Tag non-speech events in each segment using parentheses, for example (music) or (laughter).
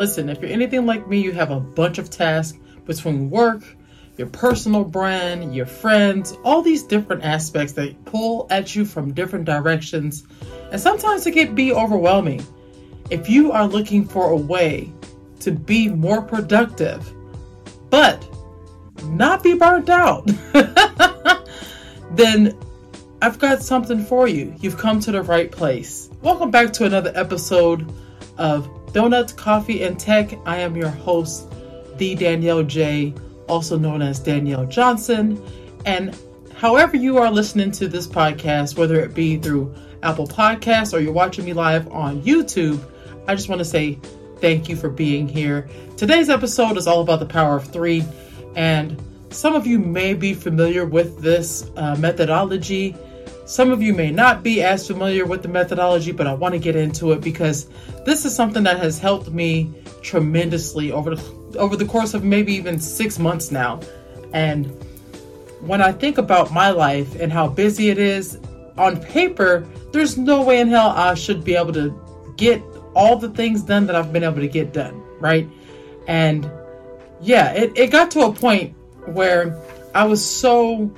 Listen, if you're anything like me, you have a bunch of tasks between work, your personal brand, your friends, all these different aspects that pull at you from different directions. And sometimes it can be overwhelming. If you are looking for a way to be more productive, but not be burnt out, (laughs) then I've got something for you. You've come to the right place. Welcome back to another episode of Donuts, Coffee, and Tech. I am your host, the Danielle J, also known as Danielle Johnson. And however you are listening to this podcast, whether it be through Apple Podcasts or you're watching me live on YouTube, I just want to say thank you for being here. Today's episode is all about the power of three, and some of you may be familiar with this uh, methodology. Some of you may not be as familiar with the methodology, but I want to get into it because this is something that has helped me tremendously over the, over the course of maybe even six months now. And when I think about my life and how busy it is, on paper, there's no way in hell I should be able to get all the things done that I've been able to get done, right? And yeah, it, it got to a point where I was so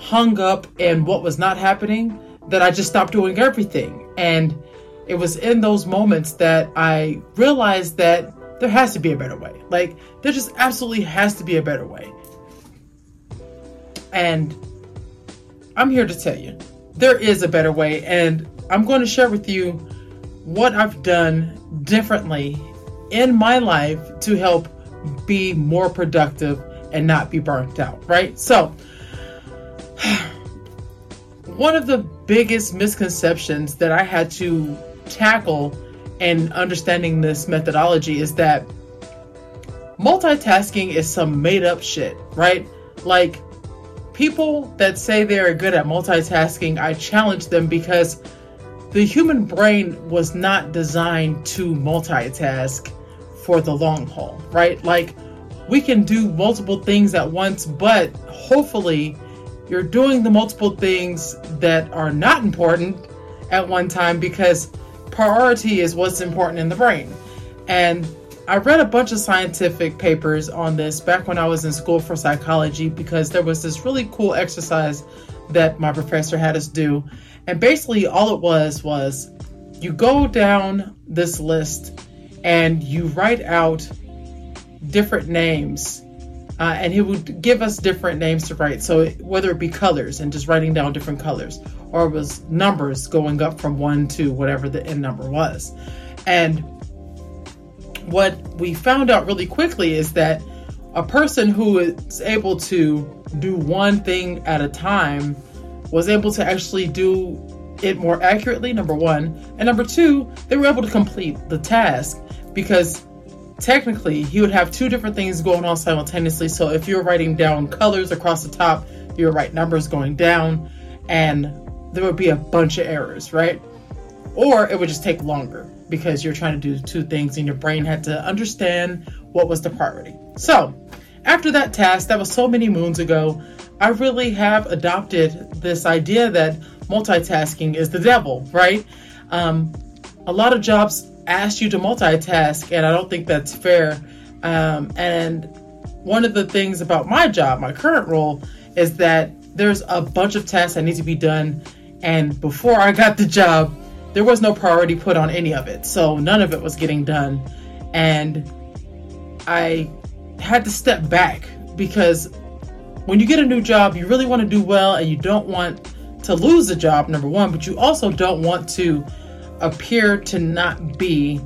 hung up in what was not happening that I just stopped doing everything. And it was in those moments that I realized that there has to be a better way. Like, there just absolutely has to be a better way. And I'm here to tell you there is a better way. And I'm going to share with you what I've done differently in my life to help be more productive and not be burnt out, right? So, (sighs) one of the biggest misconceptions that I had to tackle in understanding this methodology is that multitasking is some made up shit, right? Like, people that say they're good at multitasking, I challenge them because the human brain was not designed to multitask for the long haul, right? Like we can do multiple things at once, but hopefully you're doing the multiple things that are not important at one time because priority is what's important in the brain. And I read a bunch of scientific papers on this back when I was in school for psychology because there was this really cool exercise that my professor had us do. And basically, all it was was you go down this list and you write out different names. Uh, and he would give us different names to write. So whether it be colors and just writing down different colors, or it was numbers going up from one to whatever the end number was. And what we found out really quickly is that a person who is able to do one thing at a time was able to actually do it more accurately, number one. And number two, they were able to complete the task because technically he would have two different things going on simultaneously. So if you're writing down colors across the top, you would write numbers going down, and there would be a bunch of errors, right? Or it would just take longer because you're trying to do two things and your brain had to understand what was the priority. So, after that task, that was so many moons ago, I really have adopted this idea that multitasking is the devil, right? Um, a lot of jobs ask you to multitask, and I don't think that's fair. Um, and one of the things about my job, my current role, is that there's a bunch of tasks that need to be done. And before I got the job, there was no priority put on any of it. So none of it was getting done. And I had to step back because when you get a new job, you really want to do well and you don't want to lose the job, number one, but you also don't want to appear to not be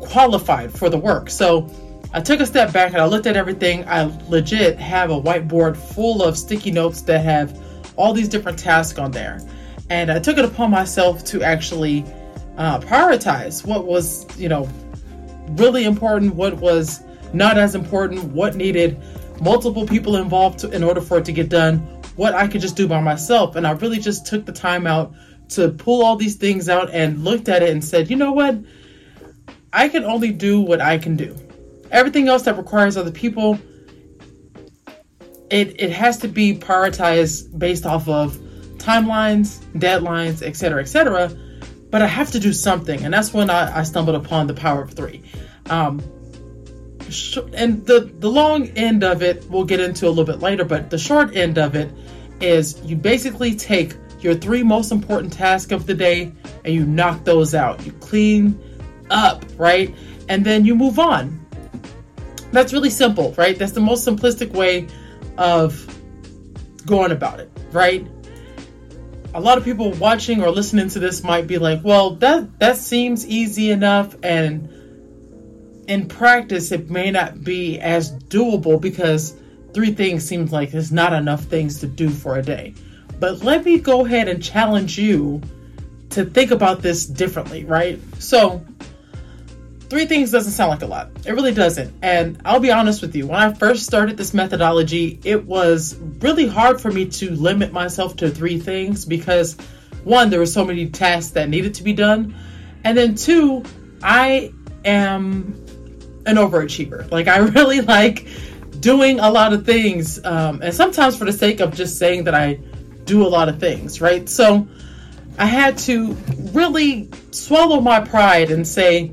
qualified for the work. So I took a step back and I looked at everything. I legit have a whiteboard full of sticky notes that have all these different tasks on there. And I took it upon myself to actually uh, prioritize what was, you know, really important, what was not as important, what needed multiple people involved to, in order for it to get done, what I could just do by myself. And I really just took the time out to pull all these things out and looked at it and said, you know what? I can only do what I can do. Everything else that requires other people, it, it has to be prioritized based off of timelines, deadlines, etc., etc. But I have to do something, and that's when I, I stumbled upon the power of three. Um, and the the long end of it we'll get into a little bit later, but the short end of it is you basically take your three most important tasks of the day and you knock those out. You clean up, right? And then you move on. That's really simple, right? That's the most simplistic way of going about it, right? A lot of people watching or listening to this might be like, "Well, that that seems easy enough and in practice it may not be as doable because three things seems like there's not enough things to do for a day." But let me go ahead and challenge you to think about this differently, right? So, three things doesn't sound like a lot. It really doesn't. And I'll be honest with you, when I first started this methodology, it was really hard for me to limit myself to three things because one, there were so many tasks that needed to be done. And then two, I am an overachiever. Like, I (laughs) really like doing a lot of things. Um, and sometimes for the sake of just saying that I do a lot of things, right? So I had to really swallow my pride and say,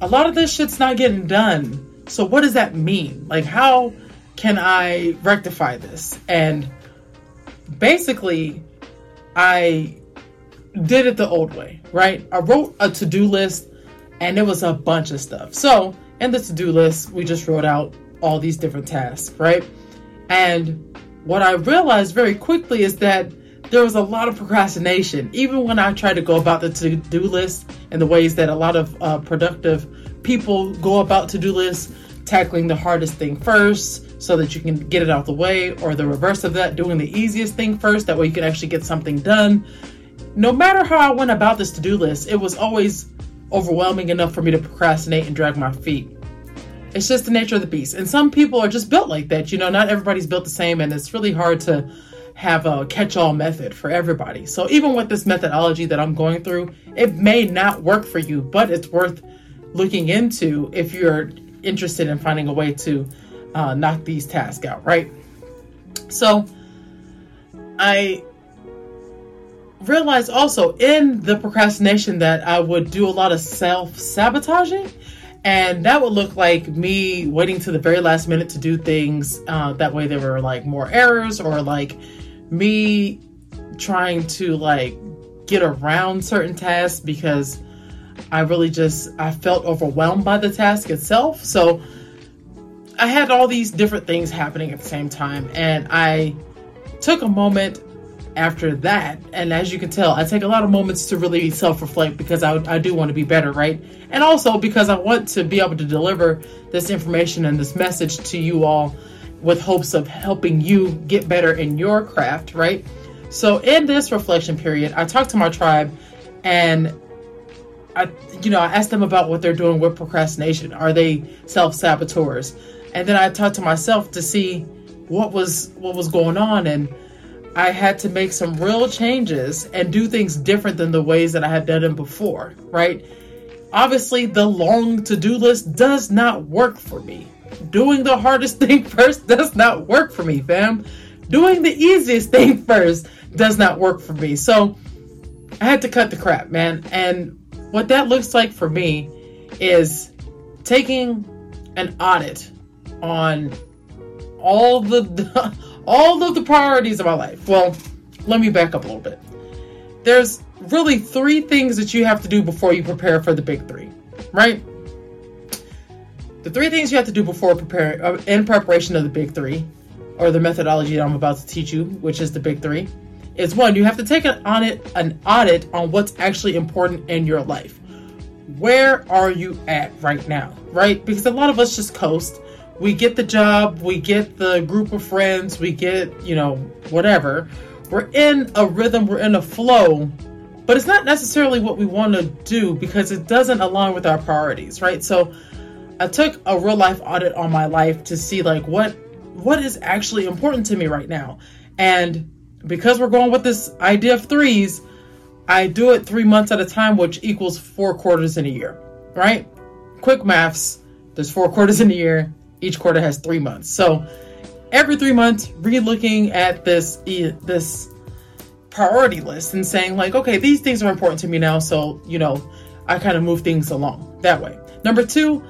a lot of this shit's not getting done. So what does that mean? Like how can I rectify this? And basically I did it the old way, right? I wrote a to-do list and it was a bunch of stuff. So in the to-do list, we just wrote out all these different tasks, right? And what I realized very quickly is that there was a lot of procrastination. Even when I tried to go about the to do list and the ways that a lot of uh, productive people go about to do lists, tackling the hardest thing first so that you can get it out the way, or the reverse of that, doing the easiest thing first, that way you can actually get something done. No matter how I went about this to do list, it was always overwhelming enough for me to procrastinate and drag my feet. It's just the nature of the beast. And some people are just built like that. You know, not everybody's built the same, and it's really hard to have a catch all method for everybody. So even with this methodology that I'm going through, it may not work for you, but it's worth looking into if you're interested in finding a way to uh, knock these tasks out, right? So I realized also in the procrastination that I would do a lot of self sabotaging. And that would look like me waiting to the very last minute to do things. Uh, that way, there were like more errors or like me trying to like get around certain tasks because I really just I felt overwhelmed by the task itself. So I had all these different things happening at the same time and I took a moment after that and as you can tell I take a lot of moments to really self-reflect because I, I do want to be better right and also because I want to be able to deliver this information and this message to you all with hopes of helping you get better in your craft, right? So in this reflection period, I talked to my tribe and I you know, I asked them about what they're doing with procrastination. Are they self-saboteurs? And then I talked to myself to see what was what was going on and I had to make some real changes and do things different than the ways that I had done them before, right? Obviously, the long to-do list does not work for me doing the hardest (laughs) thing first does not work for me, fam. Doing the easiest thing (laughs) first does not work for me. So I had to cut the crap, man. And what that looks like for me is taking an audit on all the (laughs) all of the priorities of my life. Well, let me back up a little bit. There's really three things that you have to do before you prepare for the big 3, right? The three things you have to do before preparing, uh, in preparation of the big three, or the methodology that I'm about to teach you, which is the big three, is one, you have to take an audit, an audit on what's actually important in your life. Where are you at right now? Right? Because a lot of us just coast. We get the job, we get the group of friends, we get, you know, whatever. We're in a rhythm, we're in a flow, but it's not necessarily what we want to do because it doesn't align with our priorities, right? So I took a real life audit on my life to see like what what is actually important to me right now. And because we're going with this idea of threes, I do it three months at a time, which equals four quarters in a year, right? Quick maths, there's four quarters in a year. Each quarter has three months. So every three months, re-looking at this this priority list and saying like, okay, these things are important to me now. So, you know, I kind of move things along that way. Number two,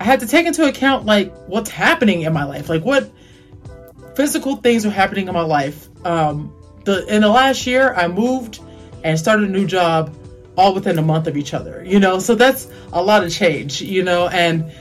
I had to take into account like what's happening in my life, like what physical things are happening in my life. Um, the in the last year, I moved and started a new job all within a month of each other. You know, so that's a lot of change. You know, and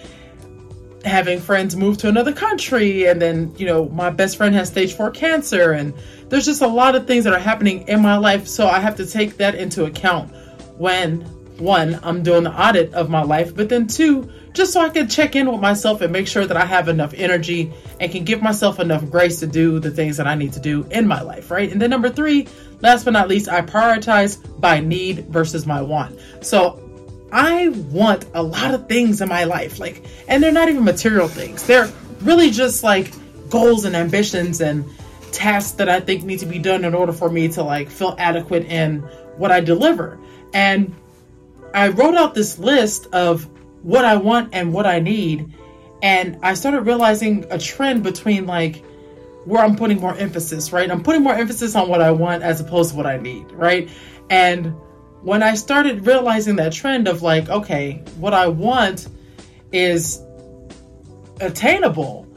having friends move to another country, and then you know, my best friend has stage four cancer, and there's just a lot of things that are happening in my life. So I have to take that into account when one, I'm doing the audit of my life, but then two, just so I can check in with myself and make sure that I have enough energy and can give myself enough grace to do the things that I need to do in my life, right? And then number three, last but not least, I prioritize by need versus my want. So I want a lot of things in my life, like, and they're not even material things. They're really just like goals and ambitions and tasks that I think need to be done in order for me to like feel adequate in what I deliver. And I wrote out this list of what I want and what I need. And I started realizing a trend between like where I'm putting more emphasis, right? I'm putting more emphasis on what I want as opposed to what I need, right? And when I started realizing that trend of like, okay, what I want is attainable,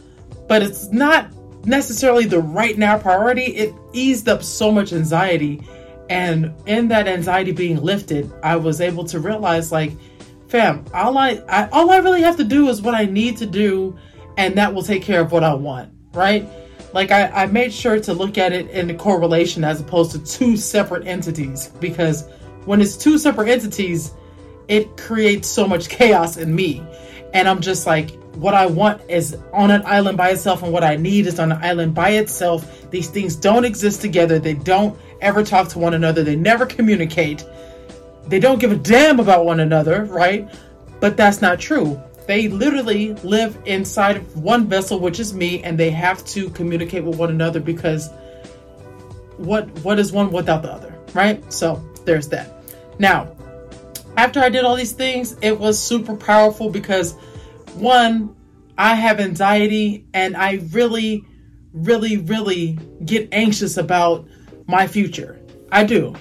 but it's not necessarily the right now priority, it eased up so much anxiety and in that anxiety being lifted, I was able to realize like, fam, all I, I all I really have to do is what I need to do, and that will take care of what I want, right? Like I, I made sure to look at it in the correlation as opposed to two separate entities because when it's two separate entities, it creates so much chaos in me. And I'm just like, what I want is on an island by itself, and what I need is on an island by itself. These things don't exist together. They don't ever talk to one another. They never communicate. They don't give a damn about one another, right? But that's not true. They literally live inside of one vessel, which is me, and they have to communicate with one another because what what is one without the other, right? So there's that. Now, after I did all these things, it was super powerful because one, I have anxiety and I really, really, really get anxious about my future. I do.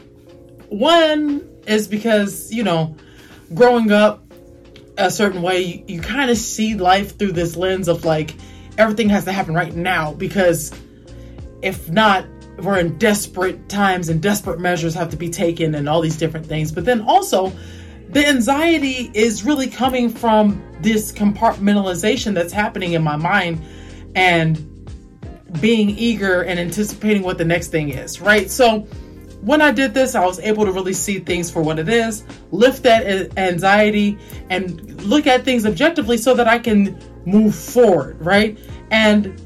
One is because, you know, growing up a certain way, you, you kind of see life through this lens of like everything has to happen right now because if not, we're in desperate times and desperate measures have to be taken and all these different things. But then also, the anxiety is really coming from this compartmentalization that's happening in my mind and being eager and anticipating what the next thing is, right? So when I did this, I was able to really see things for what it is, lift that anxiety, and look at things objectively so that I can move forward, right? And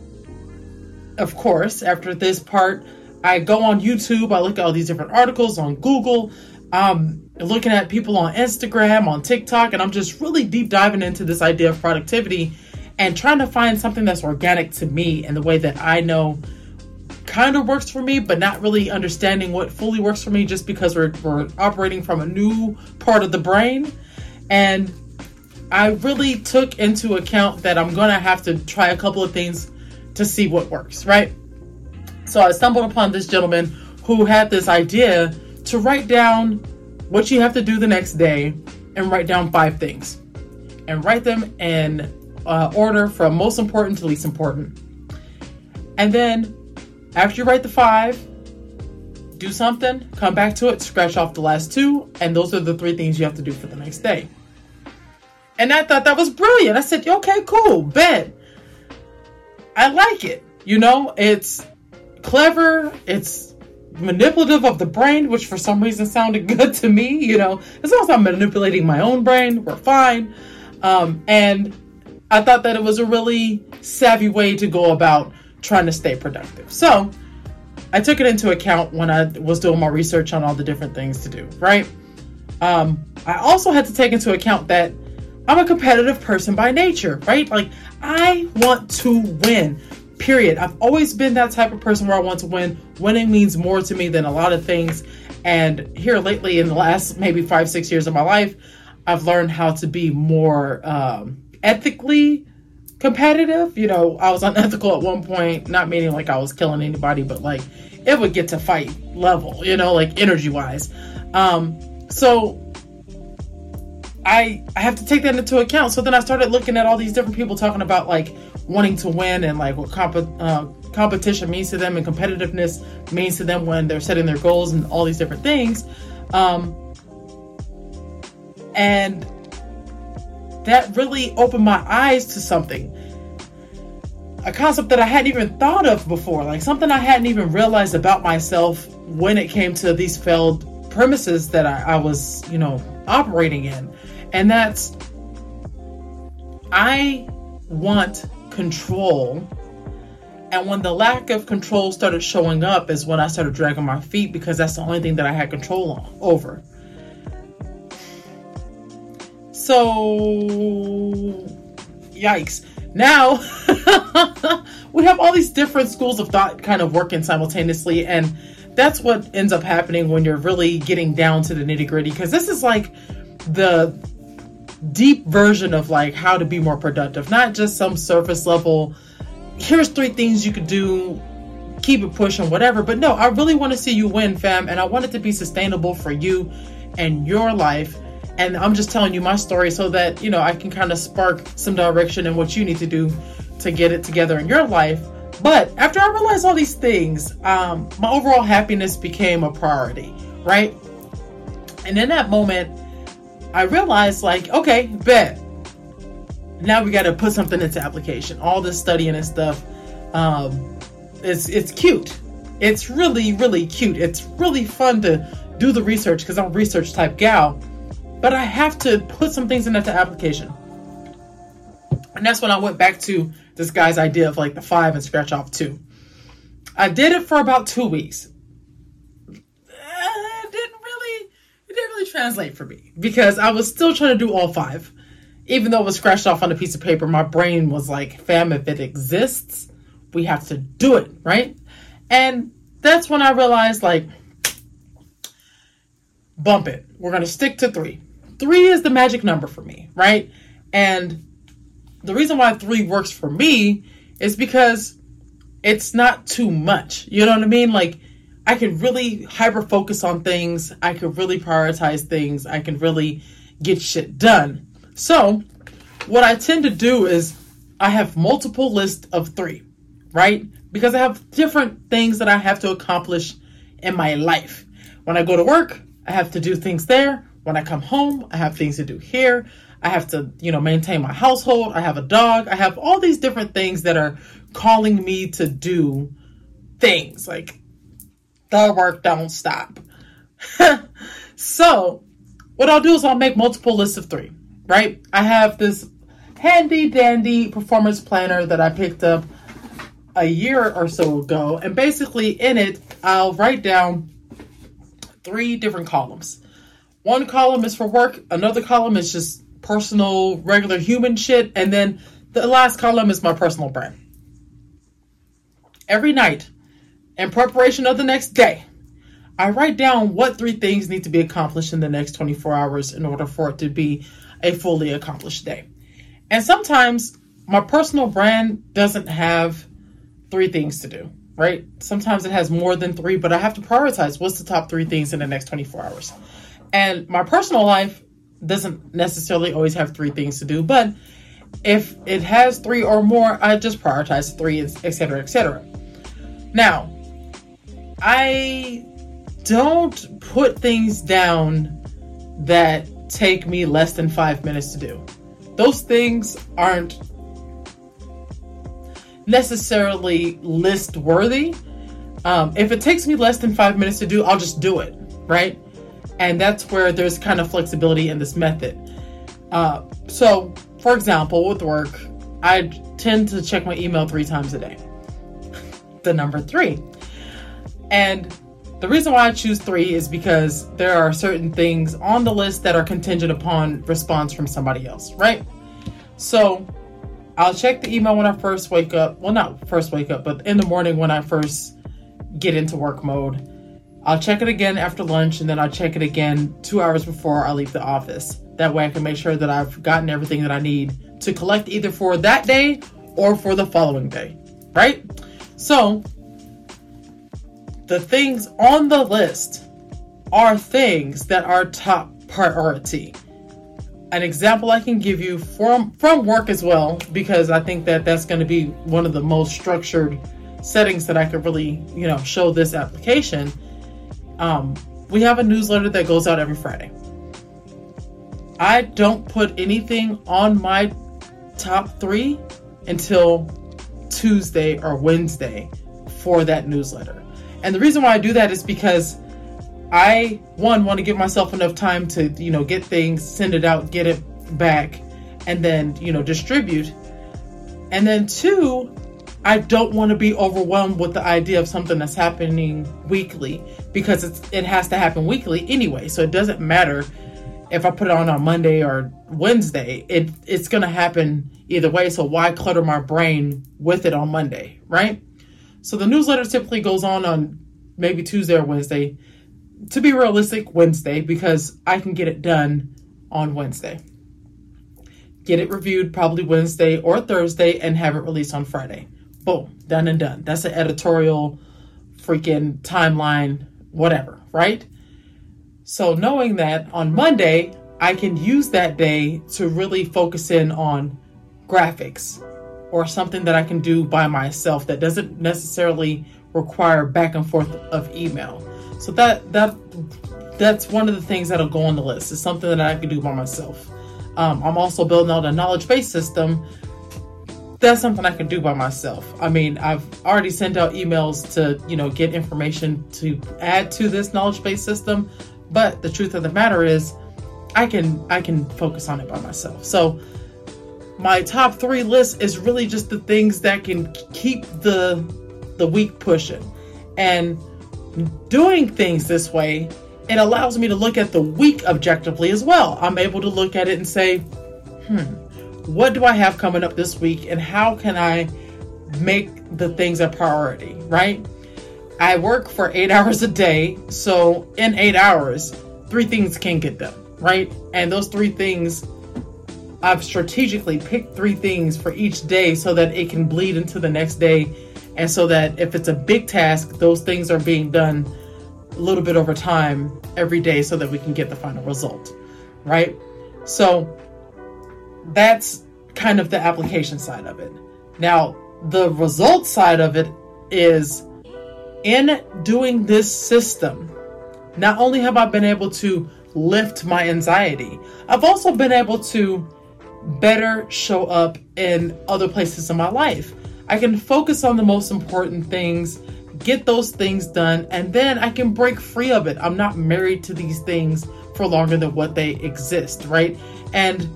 of course, after this part, I go on YouTube, I look at all these different articles on Google, um, I'm looking at people on Instagram, on TikTok, and I'm just really deep diving into this idea of productivity and trying to find something that's organic to me and the way that I know kind of works for me, but not really understanding what fully works for me just because we're, we're operating from a new part of the brain. And I really took into account that I'm going to have to try a couple of things to see what works, right? So I stumbled upon this gentleman who had this idea to write down what you have to do the next day and write down five things and write them in uh, order from most important to least important. And then after you write the five, do something, come back to it, scratch off the last two, and those are the three things you have to do for the next day. And I thought that was brilliant. I said, okay, cool, bet. I like it. You know, it's clever, it's manipulative of the brain, which for some reason sounded (laughs) good to me. You know, as long as I'm manipulating my own brain, we're fine. Um, and I thought that it was a really savvy way to go about trying to stay productive. So I took it into account when I was doing my research on all the different things to do, right? Um, I also had to take into account that I'm a competitive person by nature, right? Like, I want to win, period. I've always been that type of person where I want to win. Winning means more to me than a lot of things. And here lately, in the last maybe five, six years of my life, I've learned how to be more um, ethically competitive. You know, I was (laughs) unethical at one point, not meaning like I was killing anybody, but like it would get to fight level, you know, like energy wise. Um, so I I have to take that into account. So then I started looking at all these different people talking about like wanting to win and like what comp- uh, competition means to them and competitiveness means to them when they're setting their goals and all these different things. Um, and that really opened my eyes to something. A concept that I hadn't even thought of before, like something I hadn't even realized about myself when it came to these failed premises that I, I was, you know, operating in. And that's I want control. And when the lack of control started showing up, is when I started dragging my feet because that's the only thing that I had control on, over. So, yikes. Now, (laughs) we have all these different schools of thought kind of working simultaneously. And that's what ends up happening when you're really getting down to the nitty gritty. Because this is like the deep version of like how to be more productive, not just some surface level. Here's three things you could do, keep it pushing, whatever. But no, I really want to see you win, fam, and I want it to be sustainable for you and your life. And I'm just telling you my story so that you know I can kind of spark some direction in what you need to do to get it together in your life. But after I realized all these things, um, my overall happiness became a priority, right? And in that moment, I realized like, okay, bet. Now we got to put something into application. All this studying and stuff, um, it's it's cute. It's really really cute. It's really fun to do the research because I'm a research type gal. But I have to put some things into application. And that's when I went back to this guy's idea of like the five and scratch off two. I did it for about two weeks. didn't really translate for me because I was still trying to do all five. Even though it was scratched off on a piece of paper, my brain was like, fam, if it exists, we have to do it, right? And that's when I realized, like, bump it. We're going to stick to three. Three is the magic number for me, right? And the reason why three works for me is because it's not too much. You know what I mean? Like, I can really hyper focus on things. I can really prioritize things. I can really get shit done. So, what I tend to do is I have multiple lists of three, right? Because I have different things that I have to accomplish in my life. When I go to work, I have to do things there. When I come home, I have things to do here. I have to, you know, maintain my household. I have a dog. I have all these different things that are calling me to do things. Like the work don't stop. (laughs) so, what I'll do is I'll make multiple lists of three, right? I have this handy dandy performance planner that I picked up a year or so ago. And basically, in it, I'll write down three different columns. One column is for work, another column is just personal, regular human shit, and then the last column is my personal brand. Every night, in preparation of the next day, I write down what three things need to be accomplished in the next 24 hours in order for it to be a fully accomplished day. And sometimes my personal brand doesn't have three things to do, right? Sometimes it has more than three, but I have to prioritize what's the top three things in the next 24 hours. And my personal life doesn't necessarily always have three things to do, but if it has three or more, I just prioritize three, etc., etc. Now, I don't put things down that take me less than five minutes to do. Those things aren't necessarily list worthy. Um, if it takes me less than five minutes to do, I'll just do it, right? And that's where there's kind of flexibility in this method. Uh, so, for example, with work, I tend to check my email three times a day. (laughs) the number three. And the reason why I choose three is because there are certain things on the list that are contingent upon response from somebody else, right? So I'll check the email when I first wake up. Well, not first wake up, but in the morning when I first get into work mode. I'll check it again after lunch and then I'll check it again two hours before I leave the office. That way I can make sure that I've gotten everything that I need to collect either for that day or for the following day, right? So the things on the list are things that are top priority. an example I can give you from from work as well, because I think that that's going to be one of the most structured settings that I could really, you know, show this application. Um, we have a newsletter that goes out every Friday. I don't put anything on my top three until Tuesday or Wednesday for that newsletter. And the reason why I do that is because I one want to give myself enough time to, you know, get things, send it out, get it back, and then, you know, distribute. And then two, I don't want to be overwhelmed with the idea of something that's happening weekly because it has to happen weekly anyway. So it doesn't matter if I put it on on Monday or Wednesday. It it's going to happen either way. So why clutter my brain with it on Monday, right? So the newsletter typically goes on on maybe Tuesday or Wednesday. To be realistic, Wednesday because I can get it done on Wednesday. Get it reviewed probably Wednesday or Thursday and have it released on Friday. Boom, done and done. That's an editorial freaking timeline, whatever, right? So, knowing that on Monday, I can use that day to really focus in on graphics or something that I can do by myself that doesn't necessarily require back and forth of email. So that that that's one of the things that'll go on the list. It's something that I can do by myself. Um, I'm also building out a knowledge base system that's something I can do by myself. I mean, I've already sent out emails to, you know, get information to add to this knowledge base system, but the truth of the matter is I can I can focus on it by myself. So my top 3 list is really just the things that can keep the the week pushing. And doing things this way, it allows me to look at the week objectively as well. I'm able to look at it and say, "Hmm, what do I have coming up this week and how can I make the things a priority, right? I work for eight (laughs) hours a day, so in eight hours, three things can get done, right? And those three things, I've strategically picked three things for each day so that it can bleed into the next day. And so that if it's a big task, those things are being done a little bit over time every day so that we can get the final result, right? So that's kind of the application side of it. Now, the result side of it is in doing this system, not only have I been able to lift my anxiety, I've also been able to better show up in other places in my life. I can focus on the most important things, get those things done, and then I can break free of it. I'm not married to these things for longer than what they exist, right? And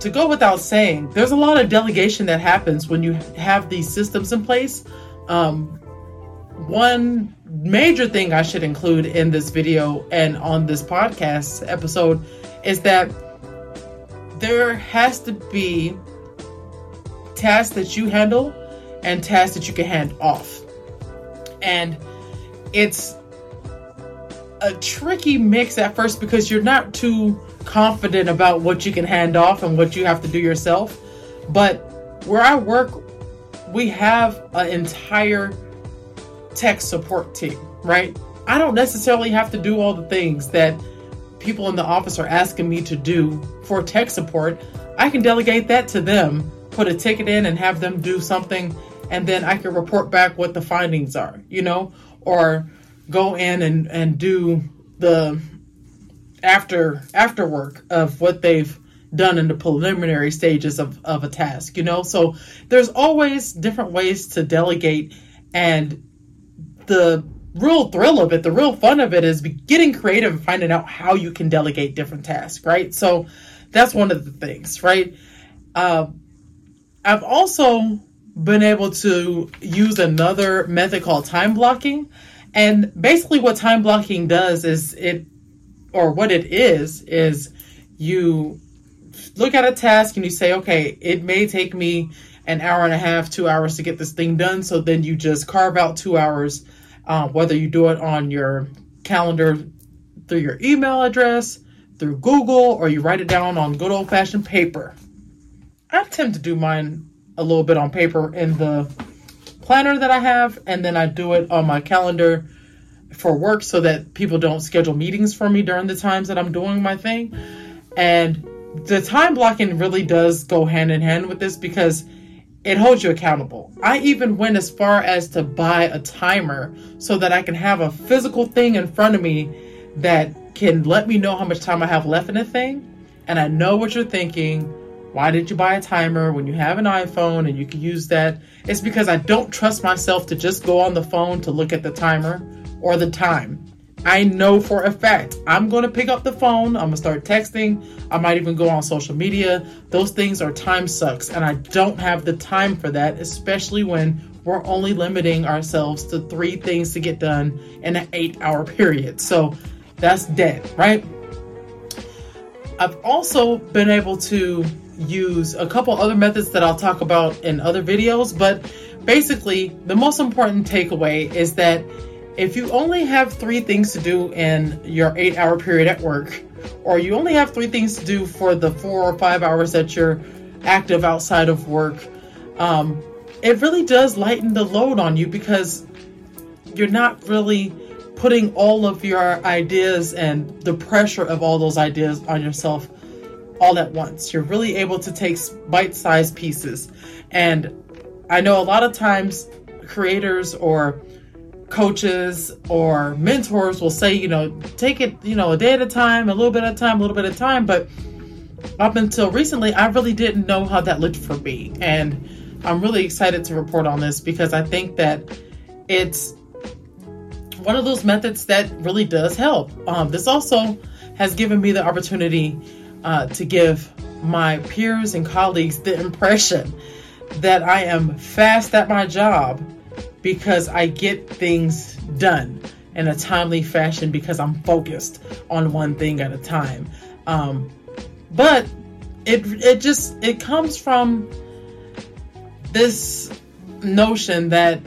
to go without saying, there's a lot of delegation that happens when you have these systems in place. Um, one major thing I should include in this video and on this podcast episode is that there has to be tasks that you handle and tasks that you can hand off. And it's a tricky mix at first because you're not too confident about what you can hand off and what you have to do yourself. But where I work, we have an entire tech support team, right? I don't necessarily have to do all the things that people in the office are asking me to do for tech support. I can delegate that to them, put a ticket in and have them do something, and then I can report back what the findings are, you know, or go in and, and do the after after work of what they've done in the preliminary stages of, of a task, you know? So there's always different ways to delegate and the real thrill of it, the real fun of it is getting creative and finding out how you can delegate different tasks, right? So that's one of the things, right? Uh, I've also been able to use another method called time blocking. And basically, what time blocking does is it, or what it is, is you look at a task and you say, okay, it may take me an hour and a half, two hours to get this thing done. So then you just carve out two hours, uh, whether you do it on your calendar through your email address, through Google, or you write it down on good old fashioned paper. I tend to do mine a little bit on paper in the planner that I have, and then I do it on my calendar for work so that people don't schedule meetings for me during the times that I'm doing my thing. And the time blocking really does go hand in hand with this because it holds you accountable. I even went as far as to buy a timer so that I can have a physical thing in front of me that can let me know how much time I have left in a thing. And I know what you're thinking. Why did you buy a timer when you have an iPhone and you can use that? It's because I don't trust myself to just go on the phone to look at the timer or the time. I know for a fact I'm going to pick up the phone. I'm going to start texting. I might even go on social media. Those things are time sucks, and I don't have the time for that, especially when we're only limiting ourselves to three things to get done in an eight hour period. So that's dead, right? I've also been able to use a couple other methods that I'll talk about in other videos, but basically, the most important takeaway is that if you only have three things to do in your eight hour period at work, or you only have three things to do for the four or five hours that you're active outside of work, um, it really does lighten the load on you because you're not really putting all of your ideas and the pressure of all those ideas on yourself all at once. You're really able to take bite sized pieces. And I know a lot of times creators or coaches or mentors will say, you know, take it, you know, a day at a time, a little bit at a time, a little bit at a time. But up until recently, I really didn't know how that looked for me. And I'm really excited to report on this because I think that it's one of those methods that really does help. Um, this also has given me the opportunity uh, to give my peers and colleagues the impression that I am fast at my job because I get things done in a timely fashion because I'm focused on one thing at a time. Um, but it it just it comes from this notion that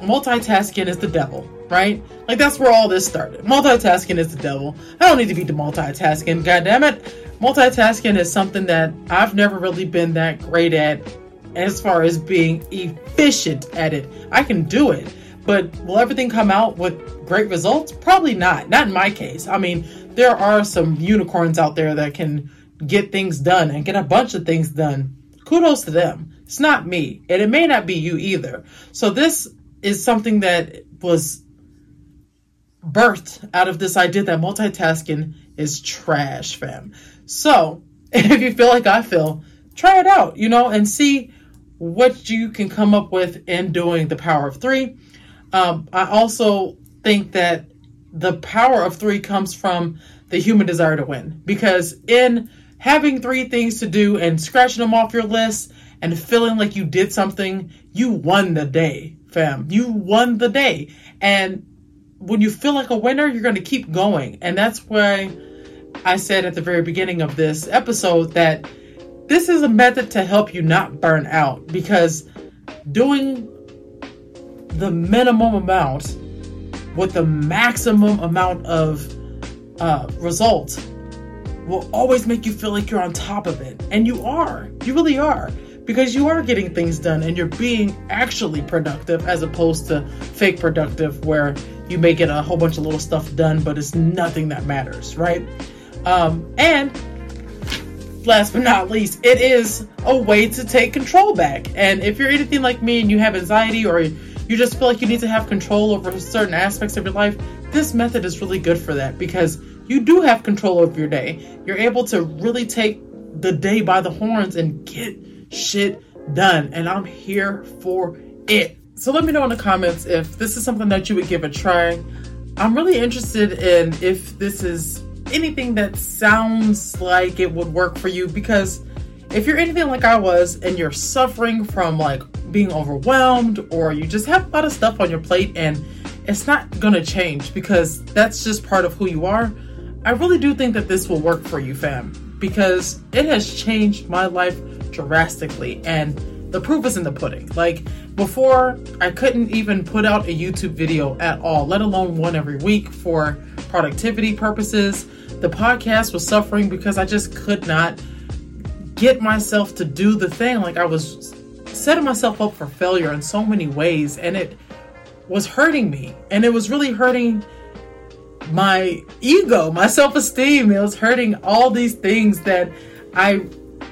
multitasking is the devil, right? Like that's where all this started. Multitasking is the devil. I don't need to be the multitasking. God damn it. Multitasking is something that I've never really been that great at as far as being efficient at it. I can do it, but will everything come out with great results? Probably not. Not in my case. I mean, there are some unicorns out there that can get things done and get a bunch of things done. Kudos to them. It's not me, and it may not be you either. So, this is something that was birthed out of this idea that multitasking is trash, fam. So, (laughs) if you feel like I feel, try it out, you know, and see what you can come up with in doing the power of three. Um, I also think that the power of three comes from the human desire to win because in having three things to do and scratching them off your list and feeling like you did something, you won the day, fam. You won the day. And when you feel like a winner, you're going to keep going. And that's why I said at the very beginning of this episode that this is a method to help you not burn out because doing the minimum amount with the maximum amount of uh, results will always make you feel like you're on top of it. And you are. You really are. Because you are getting things done and you're being actually productive as opposed to fake productive, where you may get a whole bunch of little stuff done, but it's nothing that matters, right? Um, and last but not least, it is a way to take control back. And if you're anything like me and you have anxiety or you just feel like you need to have control over certain aspects of your life, this method is really good for that because you do have control over your day. You're able to really take the day by the horns and get shit done. And I'm here for it. So let me know in the comments if this is something that you would give a try. I'm really interested in if this is anything that sounds like it would work for you because if you're anything like I was and you're suffering from like being overwhelmed or you just have a lot of stuff on your plate and it's not going to change because that's just part of who you are, I really do think that this will work for you, fam, because it has changed my life drastically and the proof is in the pudding. Like before, I couldn't even put out a YouTube video at all, let alone one every week for productivity purposes the podcast was suffering because I just could not get myself to do the thing. Like I was setting myself up for failure in so many ways, and it was hurting me. And it was really hurting my ego, my self esteem. It was hurting all these things that I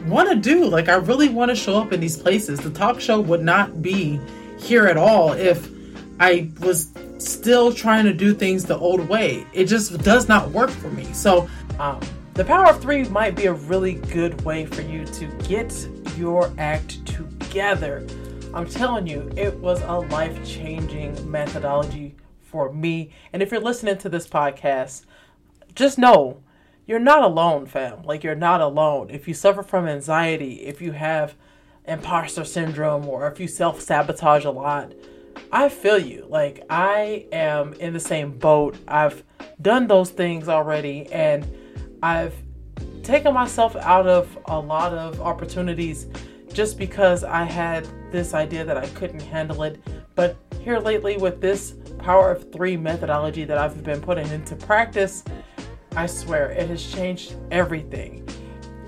want to do. Like, I really want to show up in these places. The talk show would not be here at all if I was still trying to do things the old way. It just does not work for me. So, um, the power of three might be a really good way for you to get your act together. I'm telling you, it was a life changing methodology for me. And if you're listening to this podcast, just know you're not alone, fam. Like, you're not alone. If you suffer from anxiety, if you have imposter syndrome, or if you self sabotage a lot, I feel you. Like, I am in the same boat. I've done those things already, and I've taken myself out of a lot of opportunities just because I had this idea that I couldn't handle it. But here lately, with this power of three methodology that I've been putting into practice, I swear it has changed everything.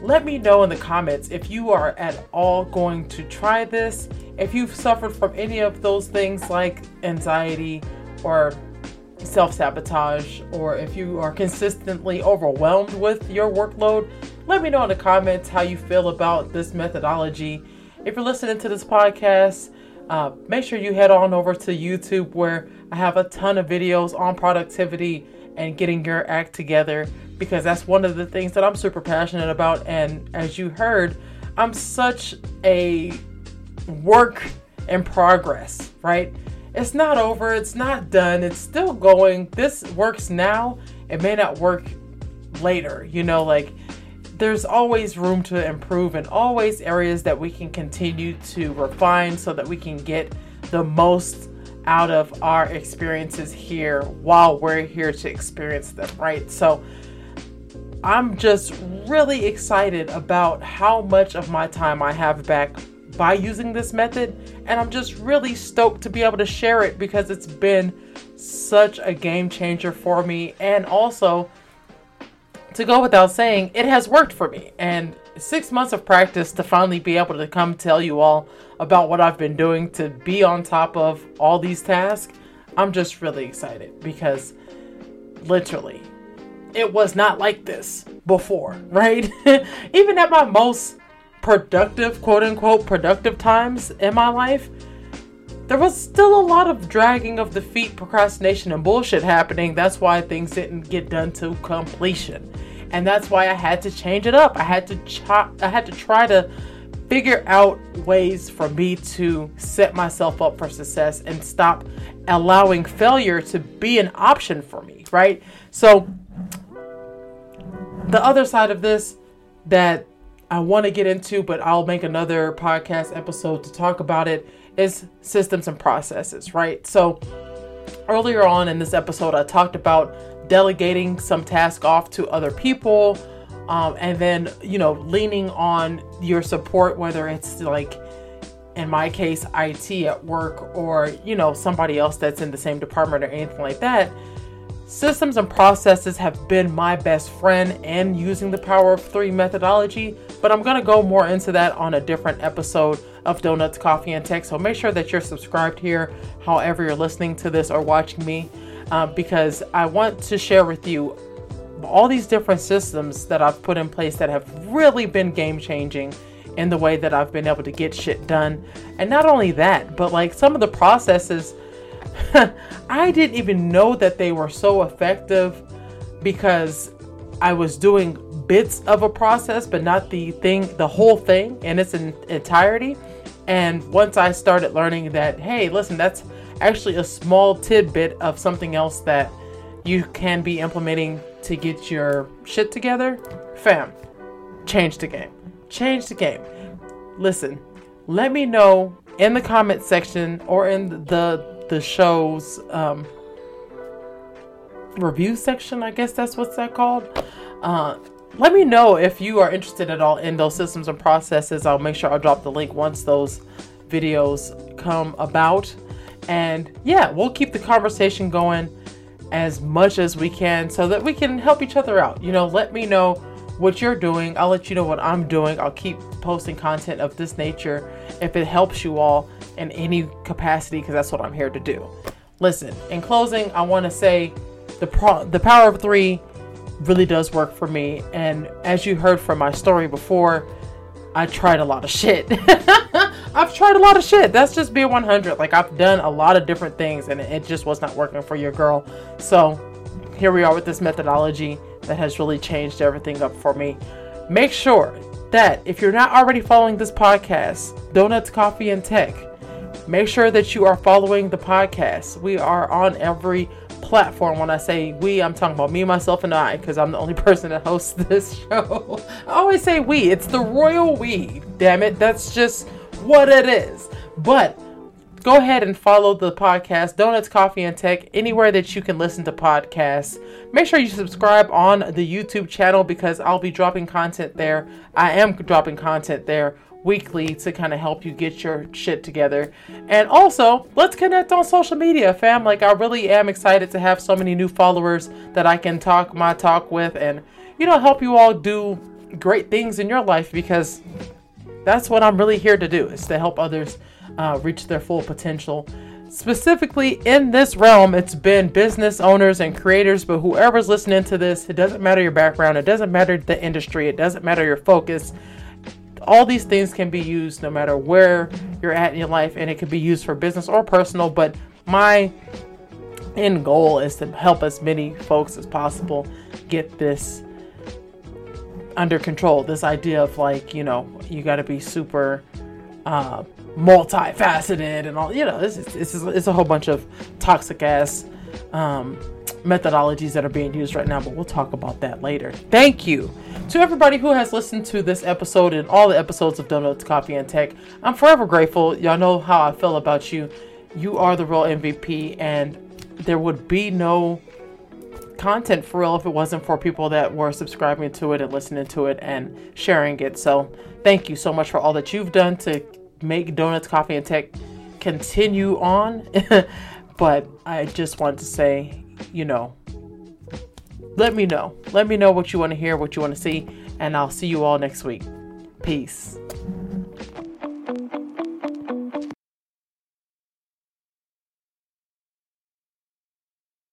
Let me know in the comments if you are at all going to try this, if you've suffered from any of those things like anxiety or self sabotage, or if you are consistently overwhelmed with your workload. Let me know in the comments how you feel about this methodology. If you're listening to this podcast, uh, make sure you head on over to YouTube where I have a ton of videos on productivity and getting your act together because that's one of the things that I'm super passionate about. And as you heard, I'm such a work in progress, right? It's not over, it's not done, it's still going. This works now, it may not work later, you know, like there's always room to improve and always areas that we can continue to refine so that we can get the most out of our experiences here while we're here to experience them, right? So I'm just really excited about how much of my time I have back by using this method, and I'm just really stoked to be able to share it because it's been such a game changer for me and also to go without saying, it has worked for me. And six months of practice to finally be able to come tell you all about what I've been doing to be on top of all these tasks, I'm just really excited because literally, it was not like this before, (laughs) right? Even at my most productive, quote unquote, productive times in my life, there was still a lot of dragging of the feet, procrastination, and bullshit happening. That's why things didn't get done to completion. And that's why I had to change it up. I had to chop, I had to try to figure out ways for me to set myself up for success and stop allowing failure to be an option for me, right? So the other side of this that I want to get into, but I'll make another podcast episode to talk about it is systems and processes, right? So earlier on in this episode, I talked about delegating some task off to other people. Um, and then, you know, leaning on your support, whether it's like, in my case, IT at work or, you know, somebody else that's in the same department or anything like that. Systems and processes have been my best friend and using the power of three methodology, but I'm to go more into that on a different episode of Donuts, Coffee, and Tech. So make sure that you're subscribed here, however, you're listening to this or watching me, uh, because I want to share with you all these different systems that I've put in place that have really been game changing in the way that I've been able to get shit done. And not only that, but like some of the processes, (laughs) I didn't even know that they were so effective because I was doing bits of a process, but not the thing, the whole thing in its entirety. And once I started learning that, hey, listen, that's actually a small tidbit of something else that you can be implementing to get your shit together, fam, change the game. Change the game. Listen, let me know in the comment section or in the the show's um, review section. I guess that's what's that called. Uh, let me know if you are interested at all in those systems and processes. I'll make sure I'll drop the link once those videos come about. And yeah, we'll keep the conversation going as much as we can so that we can help each other out. You know, let me know what you're doing. I'll let you know what I'm doing. I'll keep posting content of this nature if it helps you all in any capacity because that's what I'm here to do. Listen, in closing, I want to say the pro- the power of 3 really does work for me. And as you heard from my story before, I tried a lot of shit. (laughs) I've tried a lot of shit. That's just being 100. Like, I've done a lot of different things and it just was not working for your girl. So, here we are with this methodology that has really changed everything up for me. Make sure that if you're not already following this podcast, Donuts, Coffee, and Tech, make sure that you are following the podcast. We are on every platform. When I say we, I'm talking about me, myself, and I, because I'm the only (laughs) person that hosts this show. I always say we. It's the royal we. Damn it. That's just what it is. But go ahead and follow the podcast, Donuts, Coffee, and Tech, anywhere that you can listen to podcasts. Make sure you subscribe on the YouTube channel because I'll be dropping content there. I am dropping content there weekly to kind of help you get your shit together. And also, let's connect on social media, fam. Like, I really am excited to have so many new followers that I can talk my talk with and, you know, help you all do great things in your life because that's what I'm really here to do is to help others uh, reach their full potential. Specifically in this realm, it's been business owners and creators, but whoever's listening to this, it doesn't matter your background, it doesn't matter the industry, it doesn't matter your focus. All these things can be used no matter where you're at in your life, and it can be used for business or personal. But my end goal is to help as many folks as possible get this under control. This idea of like, you know, you got to be super uh, multifaceted and all. You know, this is, it's a whole bunch of toxic ass um, methodologies that are being used right now, but we'll talk about that later. Thank you to everybody who has listened to this episode and all the episodes of Donuts, Coffee, and Tech. I'm forever grateful. Y'all know how I feel about you. You are the real MVP, and there would be no content for real if it wasn't for people that were subscribing to it and listening to it and sharing it. So, thank you so much for all that you've done to make Donuts, Coffee, and Tech continue on. (laughs) but I just want to say, you know, let me know. Let me know what you want to hear, what you want to see, and I'll see you all next week. Peace.